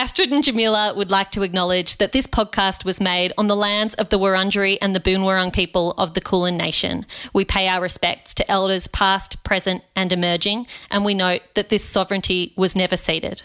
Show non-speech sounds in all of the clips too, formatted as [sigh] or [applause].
Astrid and Jamila would like to acknowledge that this podcast was made on the lands of the Wurundjeri and the Boonwurrung people of the Kulin Nation. We pay our respects to elders past, present, and emerging, and we note that this sovereignty was never ceded.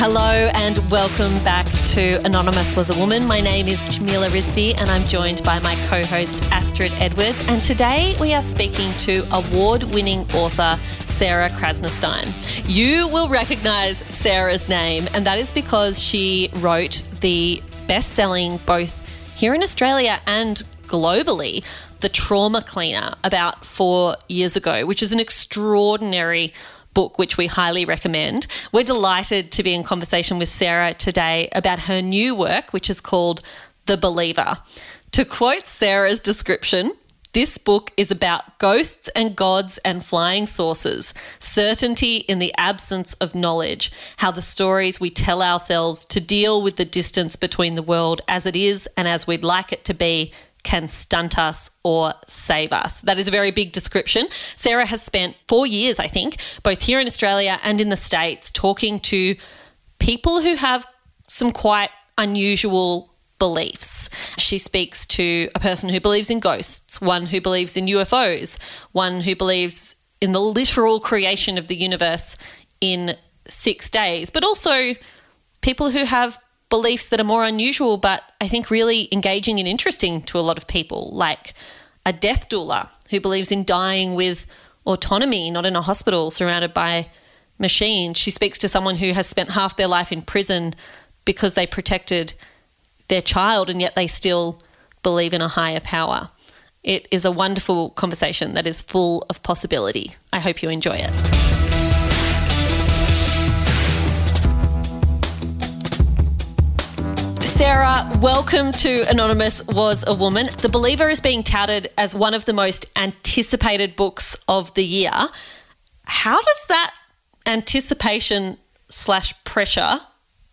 Hello and welcome back to Anonymous Was a Woman. My name is Jamila Rizvi and I'm joined by my co host Astrid Edwards. And today we are speaking to award winning author Sarah Krasnostein. You will recognize Sarah's name, and that is because she wrote the best selling, both here in Australia and globally, The Trauma Cleaner about four years ago, which is an extraordinary book, which we highly recommend. We're delighted to be in conversation with Sarah today about her new work, which is called The Believer. To quote Sarah's description, this book is about ghosts and gods and flying saucers, certainty in the absence of knowledge, how the stories we tell ourselves to deal with the distance between the world as it is and as we'd like it to be can stunt us or save us. That is a very big description. Sarah has spent four years, I think, both here in Australia and in the States, talking to people who have some quite unusual beliefs. She speaks to a person who believes in ghosts, one who believes in UFOs, one who believes in the literal creation of the universe in six days, but also people who have beliefs that are more unusual, but I think really engaging and interesting to a lot of people, like a death doula who believes in dying with autonomy, not in a hospital surrounded by machines. She speaks to someone who has spent half their life in prison because they protected their child and yet they still believe in a higher power. It is a wonderful conversation that is full of possibility. I hope you enjoy it. Sarah, welcome to Anonymous Was a Woman. The Believer is being touted as one of the most anticipated books of the year. How does that anticipation slash pressure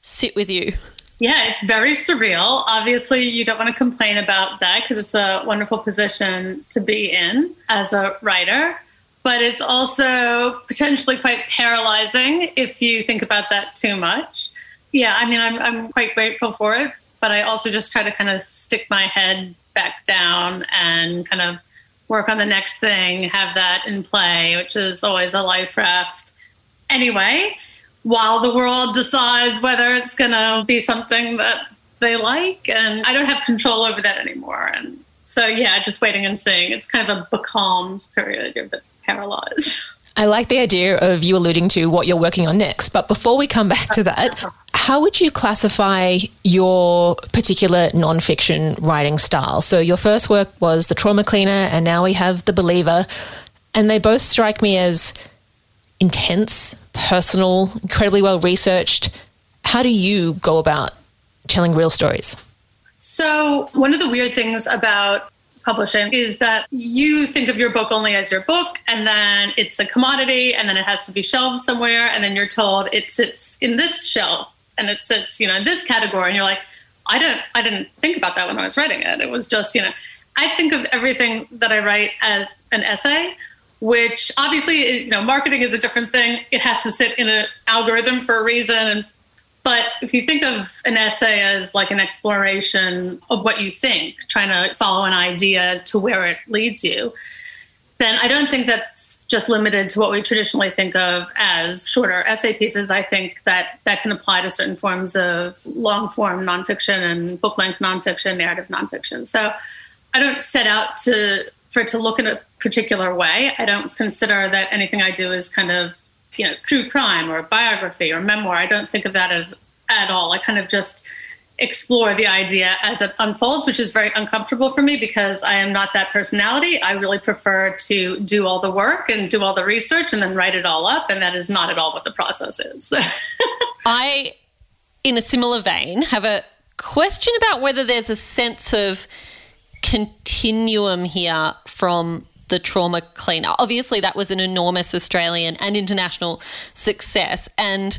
sit with you? Yeah, it's very surreal. Obviously, you don't want to complain about that because it's a wonderful position to be in as a writer. But it's also potentially quite paralyzing if you think about that too much yeah, I mean, I'm, I'm quite grateful for it, but I also just try to kind of stick my head back down and kind of work on the next thing, have that in play, which is always a life raft. Anyway, while the world decides whether it's going to be something that they like, and I don't have control over that anymore. And so, yeah, just waiting and seeing. It's kind of a becalmed period. You're a bit paralyzed. I like the idea of you alluding to what you're working on next. But before we come back to that, [laughs] how would you classify your particular nonfiction writing style? So, your first work was The Trauma Cleaner, and now we have The Believer. And they both strike me as intense, personal, incredibly well researched. How do you go about telling real stories? So, one of the weird things about publishing is that you think of your book only as your book and then it's a commodity and then it has to be shelved somewhere and then you're told it sits in this shelf and it sits you know in this category and you're like i don't i didn't think about that when i was writing it. It was just you know i think of everything that i write as an essay which obviously you know marketing is a different thing. It has to sit in an algorithm for a reason but if you think of an essay as like an exploration of what you think, trying to follow an idea to where it leads you, then I don't think that's just limited to what we traditionally think of as shorter essay pieces. I think that that can apply to certain forms of long form nonfiction and book length nonfiction, narrative nonfiction. So I don't set out to for it to look in a particular way. I don't consider that anything I do is kind of you know true crime or biography or memoir. I don't think of that as at all. I kind of just explore the idea as it unfolds, which is very uncomfortable for me because I am not that personality. I really prefer to do all the work and do all the research and then write it all up. And that is not at all what the process is. [laughs] I, in a similar vein, have a question about whether there's a sense of continuum here from the trauma cleaner. Obviously, that was an enormous Australian and international success. And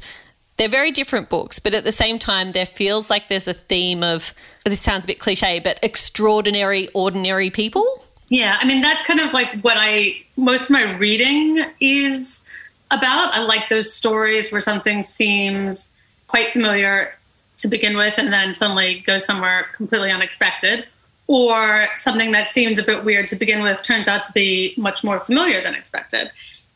they're very different books, but at the same time, there feels like there's a theme of this sounds a bit cliche, but extraordinary, ordinary people Yeah, I mean, that's kind of like what I, most of my reading is about. I like those stories where something seems quite familiar to begin with and then suddenly goes somewhere completely unexpected. Or something that seems a bit weird to begin with turns out to be much more familiar than expected.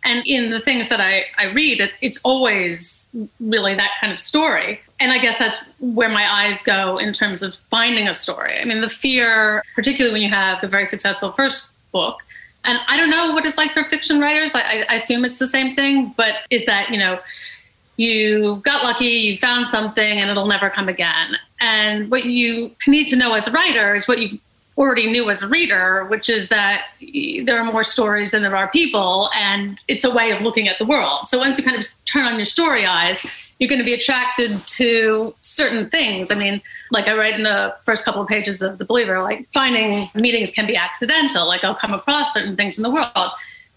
And in the things that I, I read, it, it's always really that kind of story. And I guess that's where my eyes go in terms of finding a story. I mean, the fear, particularly when you have the very successful first book, and I don't know what it's like for fiction writers. I, I assume it's the same thing, but is that, you know, you got lucky, you found something, and it'll never come again. And what you need to know as a writer is what you already knew as a reader, which is that there are more stories than there are people, and it's a way of looking at the world. So once you kind of turn on your story eyes, you're going to be attracted to certain things. I mean, like I write in the first couple of pages of The Believer, like finding meetings can be accidental. Like I'll come across certain things in the world,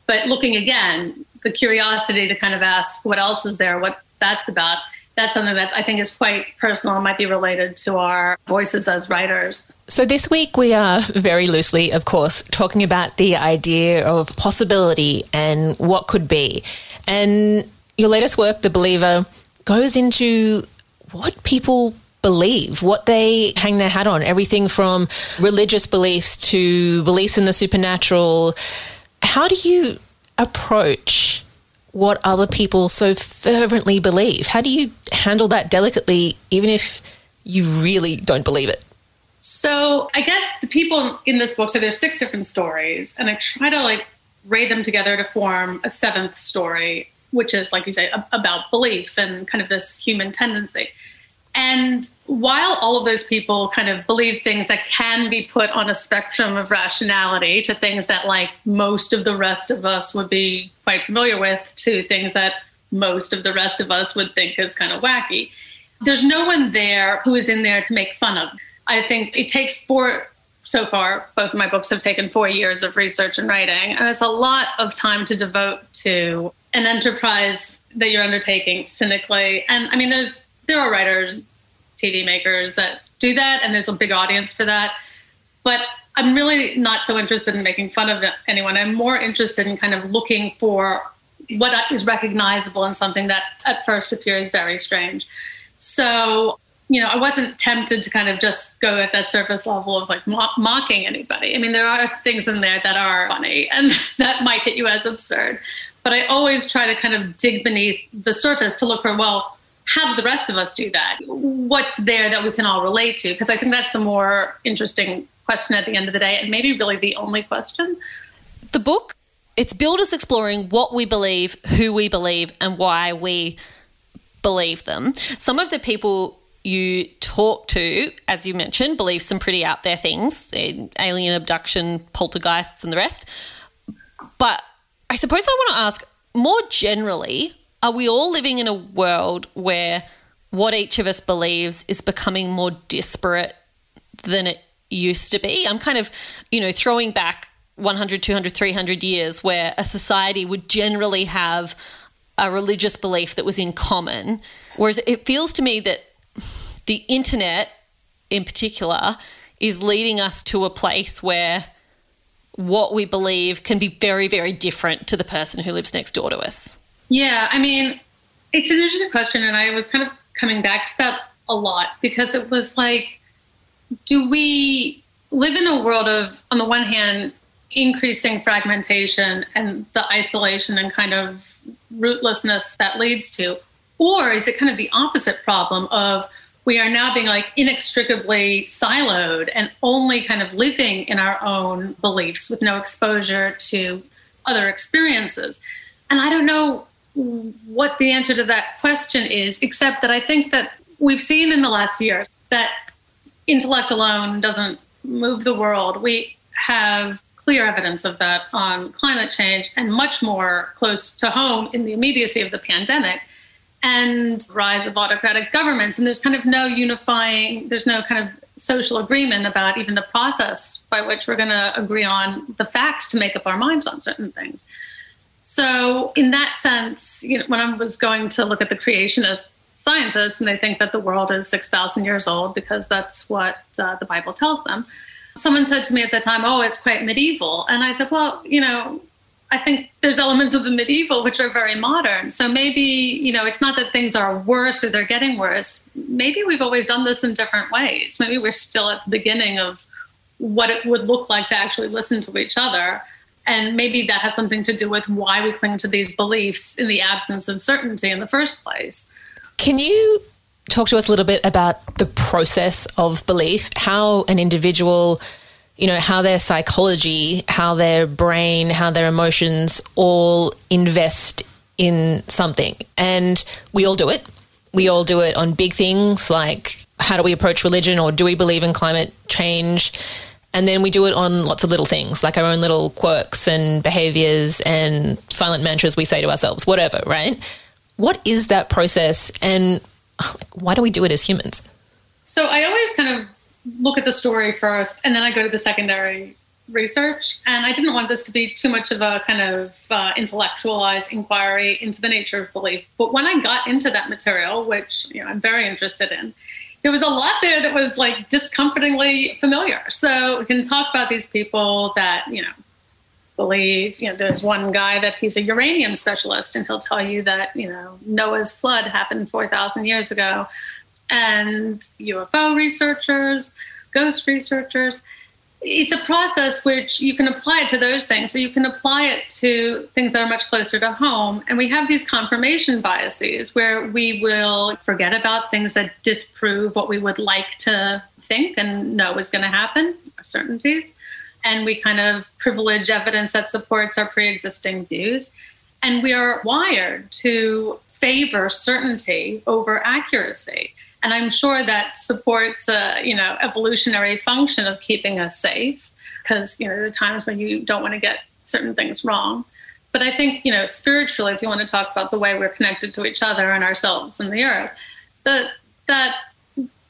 but looking again, the curiosity to kind of ask what else is there, what that's about that's something that I think is quite personal and might be related to our voices as writers. So, this week we are [laughs] very loosely, of course, talking about the idea of possibility and what could be. And your latest work, The Believer, goes into what people believe, what they hang their hat on, everything from religious beliefs to beliefs in the supernatural. How do you approach what other people so fervently believe. How do you handle that delicately, even if you really don't believe it? So I guess the people in this book, so there's six different stories, and I try to like braid them together to form a seventh story, which is, like you say, about belief and kind of this human tendency. And while all of those people kind of believe things that can be put on a spectrum of rationality to things that, like, most of the rest of us would be quite familiar with, to things that most of the rest of us would think is kind of wacky, there's no one there who is in there to make fun of. I think it takes four, so far, both of my books have taken four years of research and writing, and it's a lot of time to devote to an enterprise that you're undertaking cynically. And I mean, there's there are writers, TV makers that do that, and there's a big audience for that. But I'm really not so interested in making fun of anyone. I'm more interested in kind of looking for what is recognizable in something that at first appears very strange. So, you know, I wasn't tempted to kind of just go at that surface level of like mo- mocking anybody. I mean, there are things in there that are funny and [laughs] that might hit you as absurd. But I always try to kind of dig beneath the surface to look for, well, how do the rest of us do that? What's there that we can all relate to? Because I think that's the more interesting question at the end of the day, and maybe really the only question. The book, it's builders exploring what we believe, who we believe, and why we believe them. Some of the people you talk to, as you mentioned, believe some pretty out there things eh, alien abduction, poltergeists, and the rest. But I suppose I want to ask more generally are we all living in a world where what each of us believes is becoming more disparate than it used to be? I'm kind of, you know, throwing back 100, 200, 300 years where a society would generally have a religious belief that was in common. Whereas it feels to me that the internet in particular is leading us to a place where what we believe can be very, very different to the person who lives next door to us. Yeah, I mean, it's an interesting question, and I was kind of coming back to that a lot because it was like, do we live in a world of, on the one hand, increasing fragmentation and the isolation and kind of rootlessness that leads to? Or is it kind of the opposite problem of we are now being like inextricably siloed and only kind of living in our own beliefs with no exposure to other experiences? And I don't know what the answer to that question is, except that I think that we've seen in the last year that intellect alone doesn't move the world. We have clear evidence of that on climate change and much more close to home in the immediacy of the pandemic and rise of autocratic governments and there's kind of no unifying there's no kind of social agreement about even the process by which we're going to agree on the facts to make up our minds on certain things so, in that sense, you know, when I was going to look at the creationist scientists, and they think that the world is 6,000 years old because that's what uh, the Bible tells them, someone said to me at the time, Oh, it's quite medieval. And I said, Well, you know, I think there's elements of the medieval which are very modern. So maybe, you know, it's not that things are worse or they're getting worse. Maybe we've always done this in different ways. Maybe we're still at the beginning of what it would look like to actually listen to each other. And maybe that has something to do with why we cling to these beliefs in the absence of certainty in the first place. Can you talk to us a little bit about the process of belief, how an individual, you know, how their psychology, how their brain, how their emotions all invest in something. And we all do it. We all do it on big things like how do we approach religion or do we believe in climate change? And then we do it on lots of little things like our own little quirks and behaviors and silent mantras we say to ourselves, whatever, right? What is that process and why do we do it as humans? So I always kind of look at the story first and then I go to the secondary research. And I didn't want this to be too much of a kind of uh, intellectualized inquiry into the nature of belief. But when I got into that material, which you know I'm very interested in, there was a lot there that was like discomfortingly familiar. So we can talk about these people that you know believe you know there's one guy that he's a uranium specialist and he'll tell you that you know noah's flood happened 4000 years ago and ufo researchers ghost researchers it's a process which you can apply it to those things. Or you can apply it to things that are much closer to home. And we have these confirmation biases where we will forget about things that disprove what we would like to think and know is going to happen certainties. And we kind of privilege evidence that supports our pre-existing views. And we are wired to favor certainty over accuracy and i'm sure that supports a you know evolutionary function of keeping us safe because you know there are times when you don't want to get certain things wrong but i think you know spiritually if you want to talk about the way we're connected to each other and ourselves and the earth that that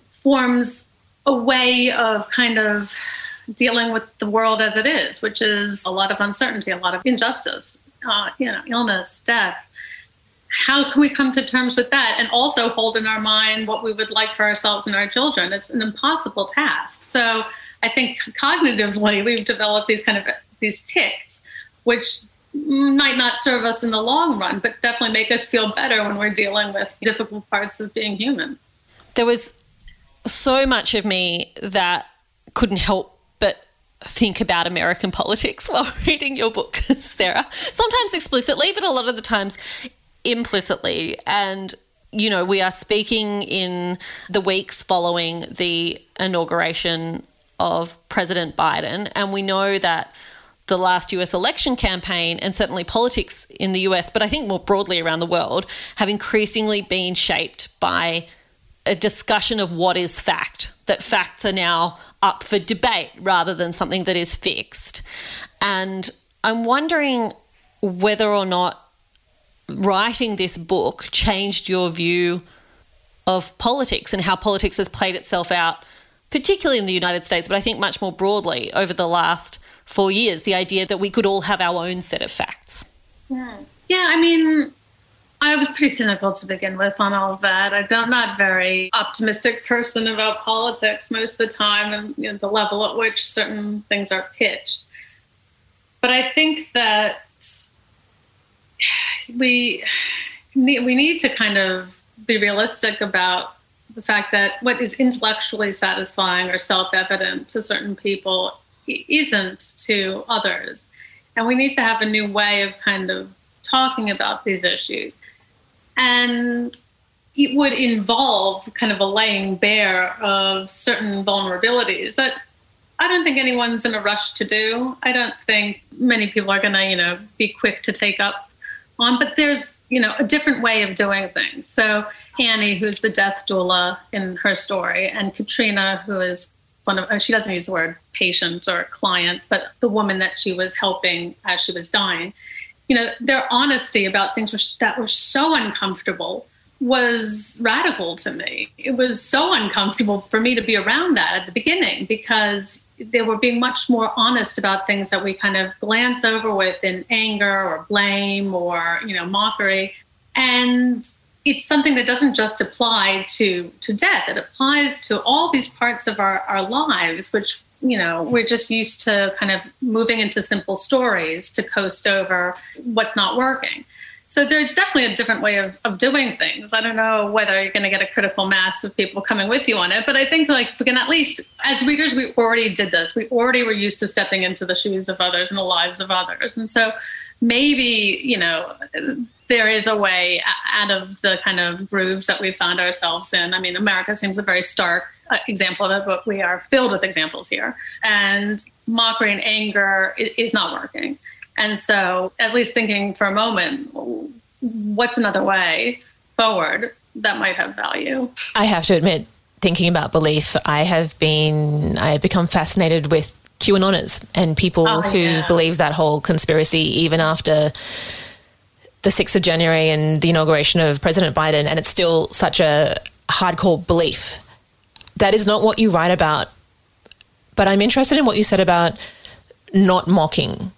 forms a way of kind of dealing with the world as it is, which is a lot of uncertainty, a lot of injustice, uh, you know, illness, death. How can we come to terms with that and also hold in our mind what we would like for ourselves and our children? It's an impossible task. So I think cognitively we've developed these kind of these ticks, which might not serve us in the long run, but definitely make us feel better when we're dealing with difficult parts of being human. There was so much of me that couldn't help but think about American [laughs] politics while reading your book, [laughs] Sarah. Sometimes explicitly, but a lot of the times implicitly. And, you know, we are speaking in the weeks following the inauguration of President Biden, and we know that the last US election campaign and certainly politics in the US, but I think more broadly around the world, have increasingly been shaped by a discussion of what is fact, that facts are now up for debate rather than something that is fixed. And I'm wondering whether or not writing this book changed your view of politics and how politics has played itself out, particularly in the United States, but I think much more broadly over the last four years. The idea that we could all have our own set of facts. Yeah, yeah I mean, I was pretty cynical to begin with on all of that. I'm not very optimistic person about politics most of the time and you know, the level at which certain things are pitched. But I think that we need, we need to kind of be realistic about the fact that what is intellectually satisfying or self-evident to certain people isn't to others. And we need to have a new way of kind of talking about these issues and it would involve kind of a laying bare of certain vulnerabilities that I don't think anyone's in a rush to do. I don't think many people are going to, you know, be quick to take up but there's, you know, a different way of doing things. So Annie, who's the death doula in her story, and Katrina, who is one of, uh, she doesn't use the word patient or client, but the woman that she was helping as she was dying you know, their honesty about things that were so uncomfortable was radical to me. It was so uncomfortable for me to be around that at the beginning because they were being much more honest about things that we kind of glance over with in anger or blame or, you know, mockery. And it's something that doesn't just apply to to death. It applies to all these parts of our, our lives, which you know, we're just used to kind of moving into simple stories to coast over what's not working. So there's definitely a different way of, of doing things. I don't know whether you're going to get a critical mass of people coming with you on it, but I think like we can at least, as readers, we already did this. We already were used to stepping into the shoes of others and the lives of others. And so maybe, you know, there is a way out of the kind of grooves that we found ourselves in. I mean, America seems a very stark uh, example of it, but we are filled with examples here. And mockery and anger is not working. And so, at least thinking for a moment, what's another way forward that might have value? I have to admit, thinking about belief, I have been, I have become fascinated with QAnoners and people oh, who yeah. believe that whole conspiracy even after the 6th of January and the inauguration of President Biden. And it's still such a hardcore belief. That is not what you write about. But I'm interested in what you said about not mocking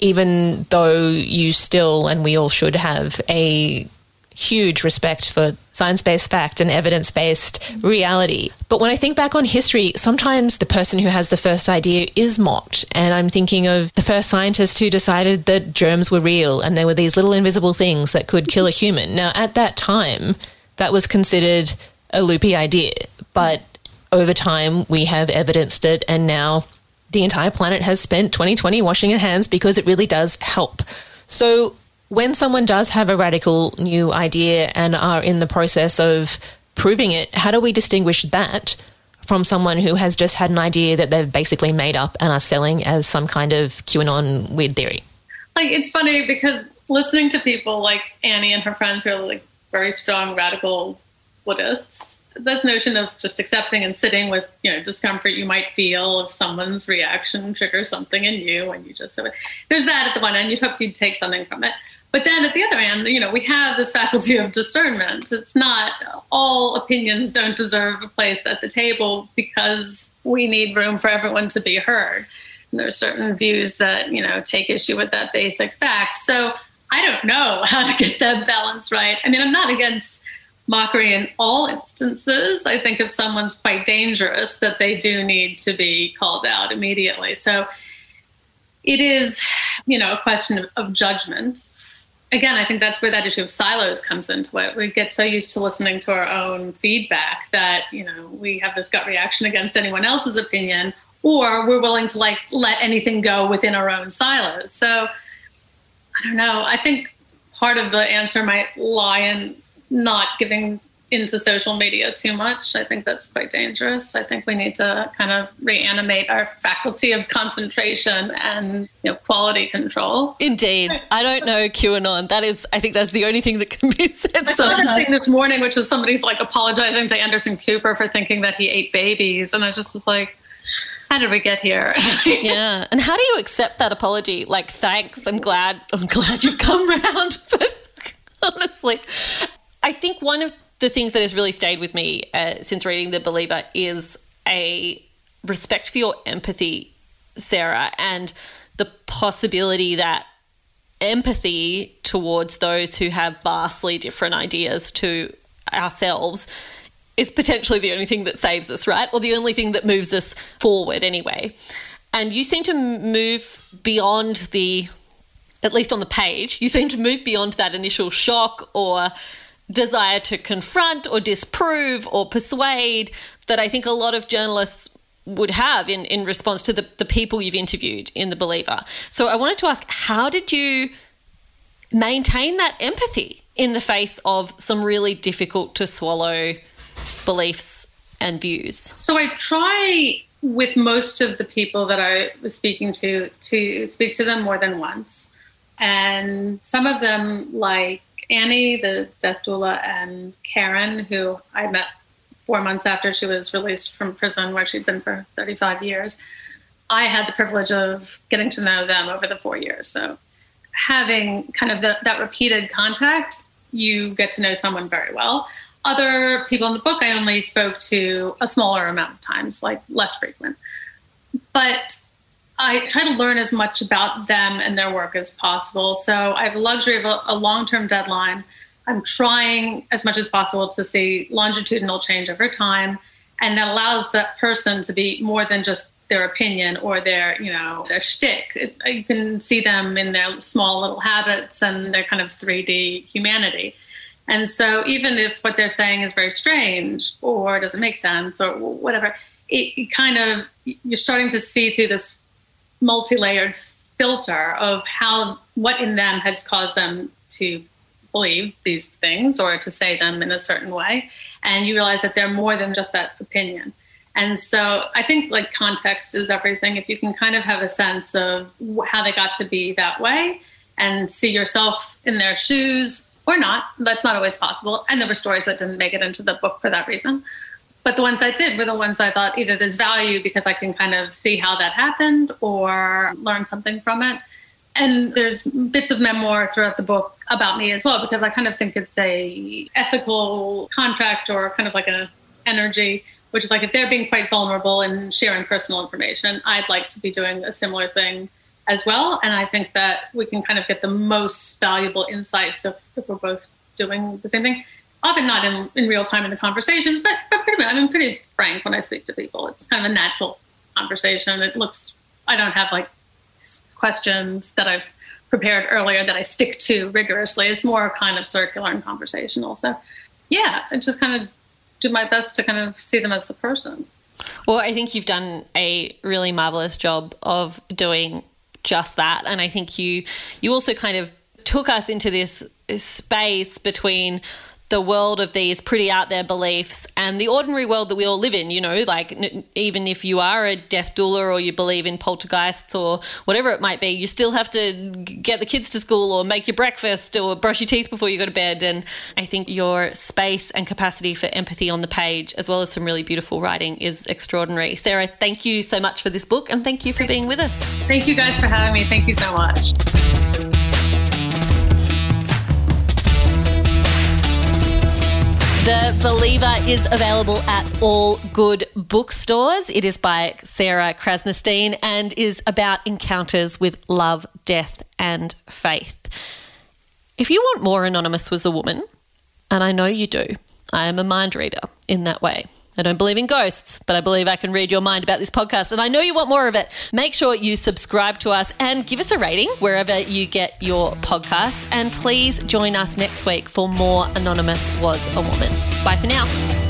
even though you still, and we all should have, a huge respect for science based fact and evidence based reality. But when I think back on history, sometimes the person who has the first idea is mocked. And I'm thinking of the first scientist who decided that germs were real and there were these little invisible things that could kill a human. Now, at that time, that was considered a loopy idea. But over time, we have evidenced it, and now the entire planet has spent 2020 washing their hands because it really does help. So, when someone does have a radical new idea and are in the process of proving it, how do we distinguish that from someone who has just had an idea that they've basically made up and are selling as some kind of QAnon weird theory? Like, it's funny because listening to people like Annie and her friends who are like very strong radical Buddhists this notion of just accepting and sitting with you know discomfort you might feel if someone's reaction triggers something in you and you just so there's that at the one end you'd hope you'd take something from it. But then at the other end you know we have this faculty of discernment. It's not all opinions don't deserve a place at the table because we need room for everyone to be heard. And there are certain views that you know take issue with that basic fact. So i don't know [laughs] how to get that balance right. I mean i'm not against mockery in all instances. I think if someone's quite dangerous, that they do need to be called out immediately. So it is, you know, a question of, of judgment. Again, I think that's where that issue of silos comes into it. We get so used to listening to our own feedback that, you know, we have this gut reaction against anyone else's opinion, or we're willing to like let anything go within our own silos. So I don't know. I think part of the answer might lie in not giving into social media too much. I think that's quite dangerous. I think we need to kind of reanimate our faculty of concentration and you know, quality control. Indeed. I don't know QAnon. That is, I think that's the only thing that can be [laughs] said. I saw thing this morning, which was somebody's like apologizing to Anderson Cooper for thinking that he ate babies. And I just was like, how did we get here? [laughs] yeah. And how do you accept that apology? Like, thanks. I'm glad. I'm glad you've come [laughs] around. But honestly, I think one of the things that has really stayed with me uh, since reading The Believer is a respect for your empathy, Sarah, and the possibility that empathy towards those who have vastly different ideas to ourselves is potentially the only thing that saves us, right? Or the only thing that moves us forward anyway. And you seem to move beyond the, at least on the page, you seem to move beyond that initial shock or desire to confront or disprove or persuade that I think a lot of journalists would have in, in response to the, the people you've interviewed in The Believer. So I wanted to ask how did you maintain that empathy in the face of some really difficult to swallow beliefs and views? So I try with most of the people that I was speaking to to speak to them more than once. And some of them, like Annie, the death doula, and Karen, who I met four months after she was released from prison, where she'd been for 35 years. I had the privilege of getting to know them over the four years. So, having kind of the, that repeated contact, you get to know someone very well. Other people in the book, I only spoke to a smaller amount of times, like less frequent. But I try to learn as much about them and their work as possible. So I have the luxury of a, a long term deadline. I'm trying as much as possible to see longitudinal change over time. And that allows that person to be more than just their opinion or their, you know, their shtick. It, uh, you can see them in their small little habits and their kind of 3D humanity. And so, even if what they're saying is very strange or doesn't make sense or whatever, it, it kind of you're starting to see through this multi-layered filter of how what in them has caused them to believe these things or to say them in a certain way, and you realize that they're more than just that opinion. And so I think like context is everything. If you can kind of have a sense of how they got to be that way and see yourself in their shoes or not. That's not always possible. And there were stories that didn't make it into the book for that reason. But the ones I did were the ones I thought either there's value because I can kind of see how that happened or learn something from it. And there's bits of memoir throughout the book about me as well because I kind of think it's a ethical contract or kind of like an energy, which is like if they're being quite vulnerable and sharing personal information, I'd like to be doing a similar thing as well. And I think that we can kind of get the most valuable insights if, if we're both doing the same thing. Often not in, in real time in the conversations, but, but pretty much, I'm pretty frank when I speak to people. It's kind of a natural conversation. It looks, I don't have like questions that I've prepared earlier that I stick to rigorously. It's more kind of circular and conversational. So, yeah, I just kind of do my best to kind of see them as the person. Well, I think you've done a really marvelous job of doing just that. And I think you you also kind of took us into this space between the world of these pretty out there beliefs and the ordinary world that we all live in. You know, like n- even if you are a death doula or you believe in poltergeists or whatever it might be, you still have to get the kids to school or make your breakfast or brush your teeth before you go to bed. And I think your space and capacity for empathy on the page, as well as some really beautiful writing, is extraordinary. Sarah, thank you so much for this book and thank you for being with us. Thank you guys for having me. Thank you so much. The Believer is available at all good bookstores. It is by Sarah Krasnostein and is about encounters with love, death, and faith. If you want more Anonymous was a woman, and I know you do, I am a mind reader in that way. I don't believe in ghosts, but I believe I can read your mind about this podcast. And I know you want more of it. Make sure you subscribe to us and give us a rating wherever you get your podcast. And please join us next week for more Anonymous Was a Woman. Bye for now.